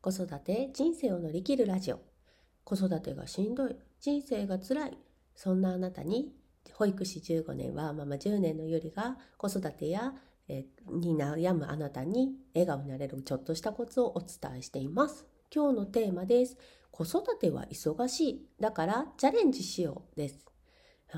子育て人生を乗り切るラジオ。子育てがしんどい。人生がつらい。そんなあなたに保育士15年はママ10年のゆりが子育てや、えに悩むあなたに笑顔になれるちょっとしたコツをお伝えしています。今日のテーマです。子育ては忙しい。だからチャレンジしようです。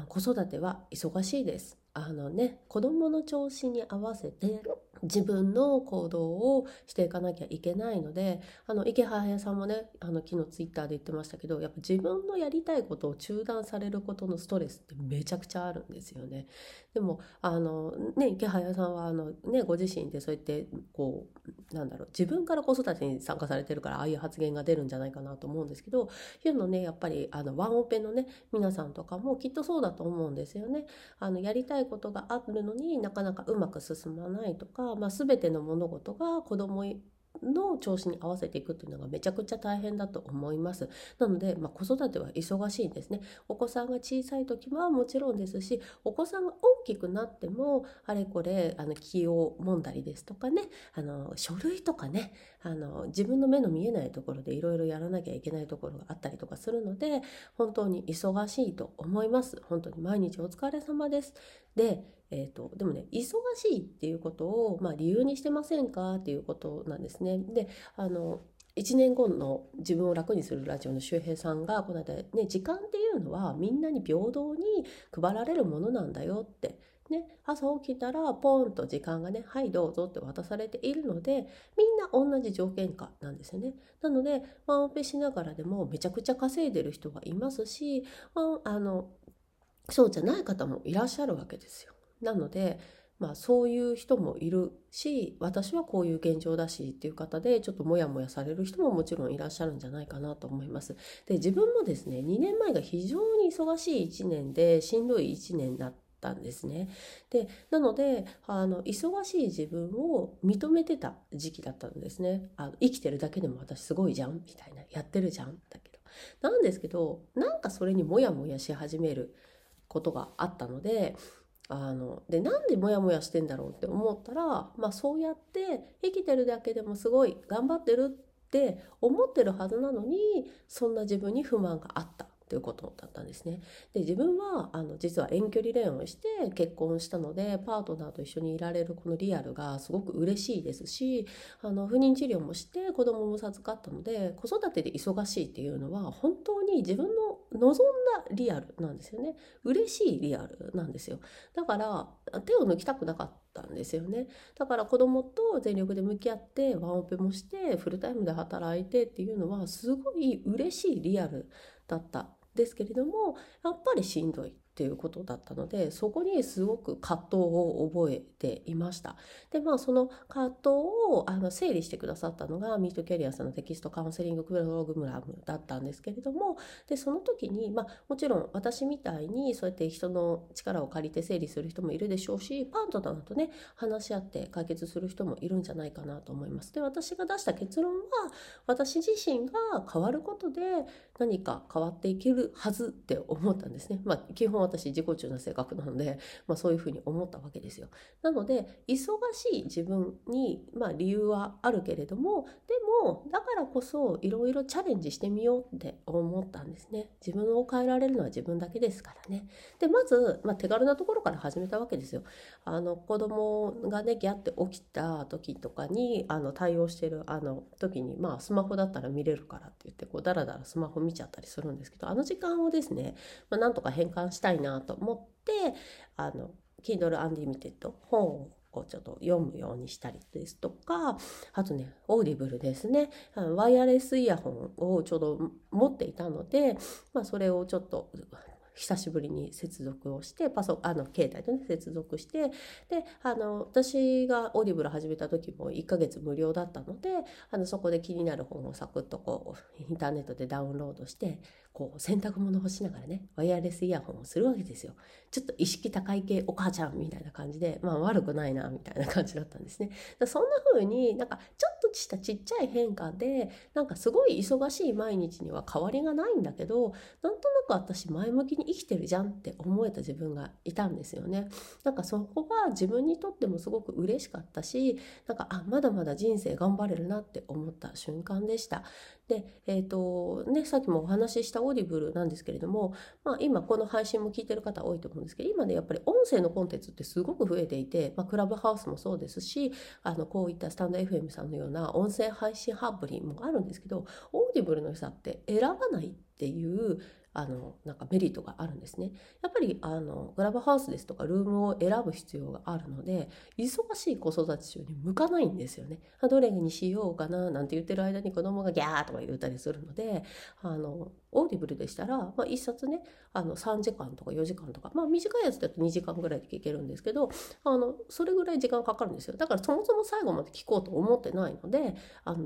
子育ては忙しいです。あのね子供の調子に合わせて自分の行動をしていかなきゃいけないのであの池原さんもねあの昨日ツイッターで言ってましたけどやっぱ自分のやりたいことを中断されることのストレスってめちゃくちゃあるんですよね。でもあのね池原さんはあのねご自身でそうやってこうなんだろう自分から子育てに参加されてるからああいう発言が出るんじゃないかなと思うんですけどいうのねやっぱりあのワンオペのね皆さんとかもきっとそうだと思うんですよね。あのやりたいことがあるのになかなかうまく進まないとか、まあ、全ての物事が子供の調子に合わせていくっていうのがめちゃくちゃ大変だと思います。なので、まあ、子育ては忙しいんですね。お子さんが小さい時はもちろんですし、お子さんが大きくなっても、あれこれ、あの、気をもんだりですとかね、あの、書類とかね、あの、自分の目の見えないところでいろいろやらなきゃいけないところがあったりとかするので、本当に忙しいと思います。本当に毎日お疲れ様です。で、えーと、でもね忙しいっていうことを、まあ、理由にしてませんかっていうことなんですね。であの1年後の自分を楽にするラジオの周平さんがこの間ね時間っていうのはみんなに平等に配られるものなんだよってね、朝起きたらポンと時間がね、はいどうぞって渡されているので、みんな同じ条件下なんですよね。なので、ワンオペしながらでもめちゃくちゃ稼いでる人がいますし、あの、そうじゃない方もいらっしゃるわけですよ。なので、まあ、そういう人もいるし私はこういう現状だしっていう方でちょっとモヤモヤされる人ももちろんいらっしゃるんじゃないかなと思います。で自分もですね2年前が非常に忙しい1年でしんどい1年だったんですね。でなのであの忙しい自分を認めてた時期だったんですね。あの生きてるだけでも私すごいじゃんみたいなやってるじゃんだけど。なんですけどなんかそれにモヤモヤし始めることがあったのであのでなんでモヤモヤしてんだろうって思ったら、まあ、そうやって生きてるだけでもすごい頑張ってるって思ってるはずなのにそんな自分に不満があった。ということだったんですね。で自分はあの実は遠距離恋愛をして結婚したのでパートナーと一緒にいられるこのリアルがすごく嬉しいですしあの不妊治療もして子供も授かったので子育てで忙しいっていうのは本当に自分の望んだリアルなんですよね。嬉しいリアルなんですよ。だから手を抜きたくなかったんですよね。だから子供と全力で向き合ってワンオペもしてフルタイムで働いてっていうのはすごい嬉しいリアルだったですけれどもやっぱりしんどい。っていうことだったのでそこにすごく葛藤を覚えていました。でまあその葛藤をあの整理してくださったのがミートキャリアさんのテキストカウンセリングプログラムだったんですけれどもでその時にまあもちろん私みたいにそうやって人の力を借りて整理する人もいるでしょうしパートナーとね話し合って解決する人もいるんじゃないかなと思います。で私が出した結論は私自身が変わることで何か変わっていけるはずって思ったんですね。まあ基本私自己中な性格なので、まあ、そういうふうに思ったわけですよ。なので忙しい自分に、まあ、理由はあるけれどもでもだからこそいろいろチャレンジしてみようって思ったんですね。自分を変えられるのは自分だけですからね。でまず、まあ、手軽なところから始めたわけですよ。あの子供がねギャって起きた時とかにあの対応してるあの時にまあスマホだったら見れるからって言ってこうダラダラスマホ見ちゃったりするんですけどあの時間をですね、まあ、なんとか変換したいいなと思ってあの Kindle Unlimited 本をこうちょっと読むようにしたりですとかあとね Audible ですね。ワイヤレスイヤホンをちょうど持っていたので、まあ、それをちょっと久しぶりに接続をしてパソあの携帯とね接続してであの私が Audible 始めた時も1ヶ月無料だったのであのそこで気になる本をサクッとこうインターネットでダウンロードしてこう洗濯物をしながらねワイヤレスイヤホンをするわけですよ。ちょっと意識高い系お母ちゃんみたいな感じでまあ悪くないなみたいな感じだったんですね。そんな風になんかちょっとしたちっちゃい変化でなんかすごい忙しい毎日には変わりがないんだけどなんとなく私前向きに生きてるじゃんって思えた自分がいたんですよね。なんかそこが自分にとってもすごく嬉しかったしなんかあまだまだ人生頑張れるなって思った瞬間でした。で、えっ、ー、とね、さっきもお話しした Audible なんですけれども、まあ、今この配信も聞いてる方多いと思うんですけど今ねやっぱり音声のコンテンツってすごく増えていて、まあ、クラブハウスもそうですしあのこういったスタンド FM さんのような音声配信アプリもあるんですけど Audible の良さって選ばないっていうあのなんかメリットがあるんですね。やっぱりあのグラブハウスですとかルームを選ぶ必要があるので忙しい子育て中に向かないんですよね。どれにしようかななんて言ってる間に子供がギャーとか言ったりするのであの Audible でしたら、まあ、1冊ねあの3時間とか4時間とか、まあ、短いやつだと2時間ぐらいで聞けるんですけどあのそれぐらい時間かかるんですよだからそもそも最後まで聞こうと思ってないので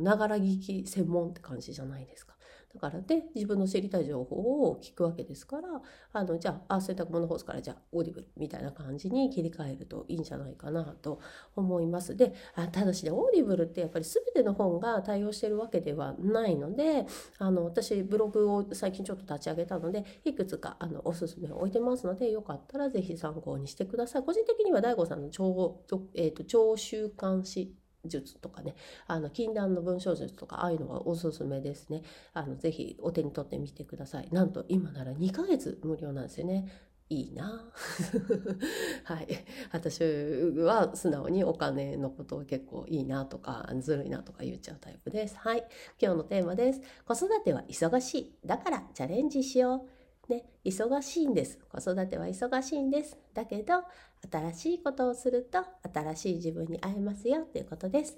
ながら聞き専門って感じじゃないですか。だからで自分の知りたい情報を聞くわけですからあのじゃああ洗濯物干すからじゃあ Audible みたいな感じに切り替えるといいんじゃないかなと思います。であただしね Audible ってやっぱり全ての本が対応してるわけではないのであの私ブログを最近ちょっと立ち上げたのでいくつかあのおすすめを置いてますのでよかったら是非参考にしてください。個人的には DAIGO さんの超,、えーと、超習慣術とかねあの禁断の文章術とかああいうのがおすすめですね。あのぜひお手に取ってみてください。なんと今なら2ヶ月無料なんですよね。いいな。はい。私は素直にお金のことを結構いいなとかずるいなとか言っちゃうタイプです。はい。今日のテーマです。子育ては忙しい。だからチャレンジしよう。ね、忙しいんです。子育ては忙しいんです。だけど、新しいことをすると、新しい自分に会えますよっていうことです。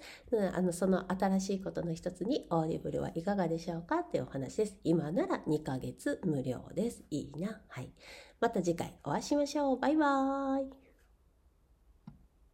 あのその新しいことの一つに、 Audible はいかがでしょうかっていうお話です。今なら2ヶ月無料です。いいな。はい。また次回お会いしましょう。バイバーイ。